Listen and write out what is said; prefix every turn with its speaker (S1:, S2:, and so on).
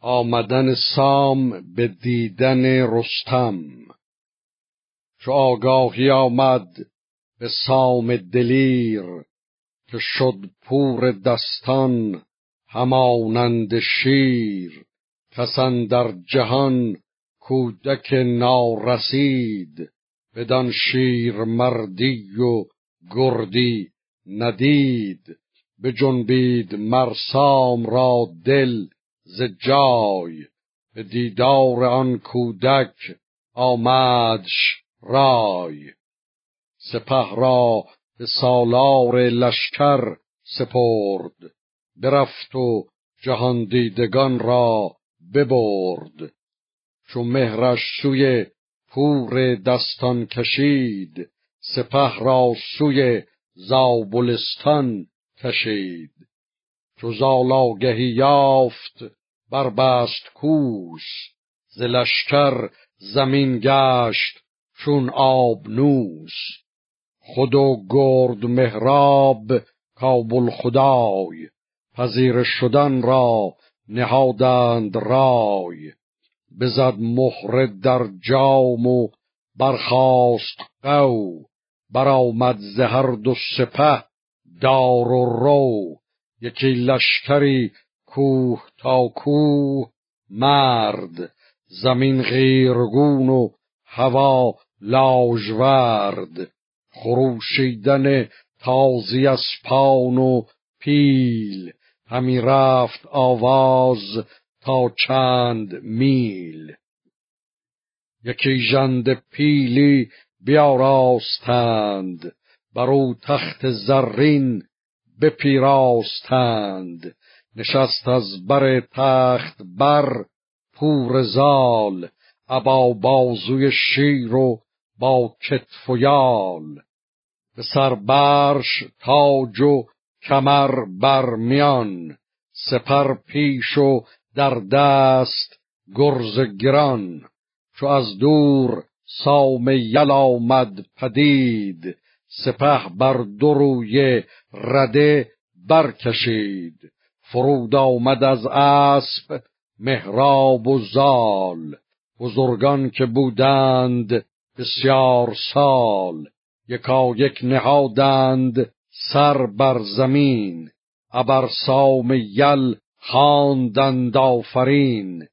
S1: آمدن سام به دیدن رستم. چو آگاهی آمد به سام دلیر که شد پور دستان همانند شیر. کسان در جهان کودک نارسید بدان شیر مردی و گردی ندید. بجنبید مرسام را دل ز جای. به دیدار آن کودک آمدش رای سپه را به سالار لشکر سپرد. برفت و جهان دیدگان را ببرد. چو مهرش سوی پور دستان کشید سپه را سوی زابلستان کشید. چو زالاگهی یافت بربست کوس ز لشکر زمین گشت چون آبنوس خود و گرد مهراب کابل خدای پذیر شدن را نهادند رای. بزد مهره در جام و برخاست قو برآمد ز هر دو سپه دار و رو. یکی لشکری کوه تا کوه مرد زمین غیرگون و هوا لاژورد. خروشیدن تازی اسپان و پیل همی رفت آواز تا چند میل. یکی ژنده پیلی بیاراستند بر او تخت زرین بپیراستند. نشست از بر تخت بر پور زال ابا بازوی شیر و با کتف و یال. به سر برش تاج و کمر بر میان سپر پیش و در دست گرز گران. چو از دور سام یل آمد پدید سپه بر دو روی رده برکشید. فرود آمد از اسب مهراب و زال. بزرگان که بودند بسیار سال. یکا یک نهادند سر بر زمین. ابر سام یل خواندند آفرین.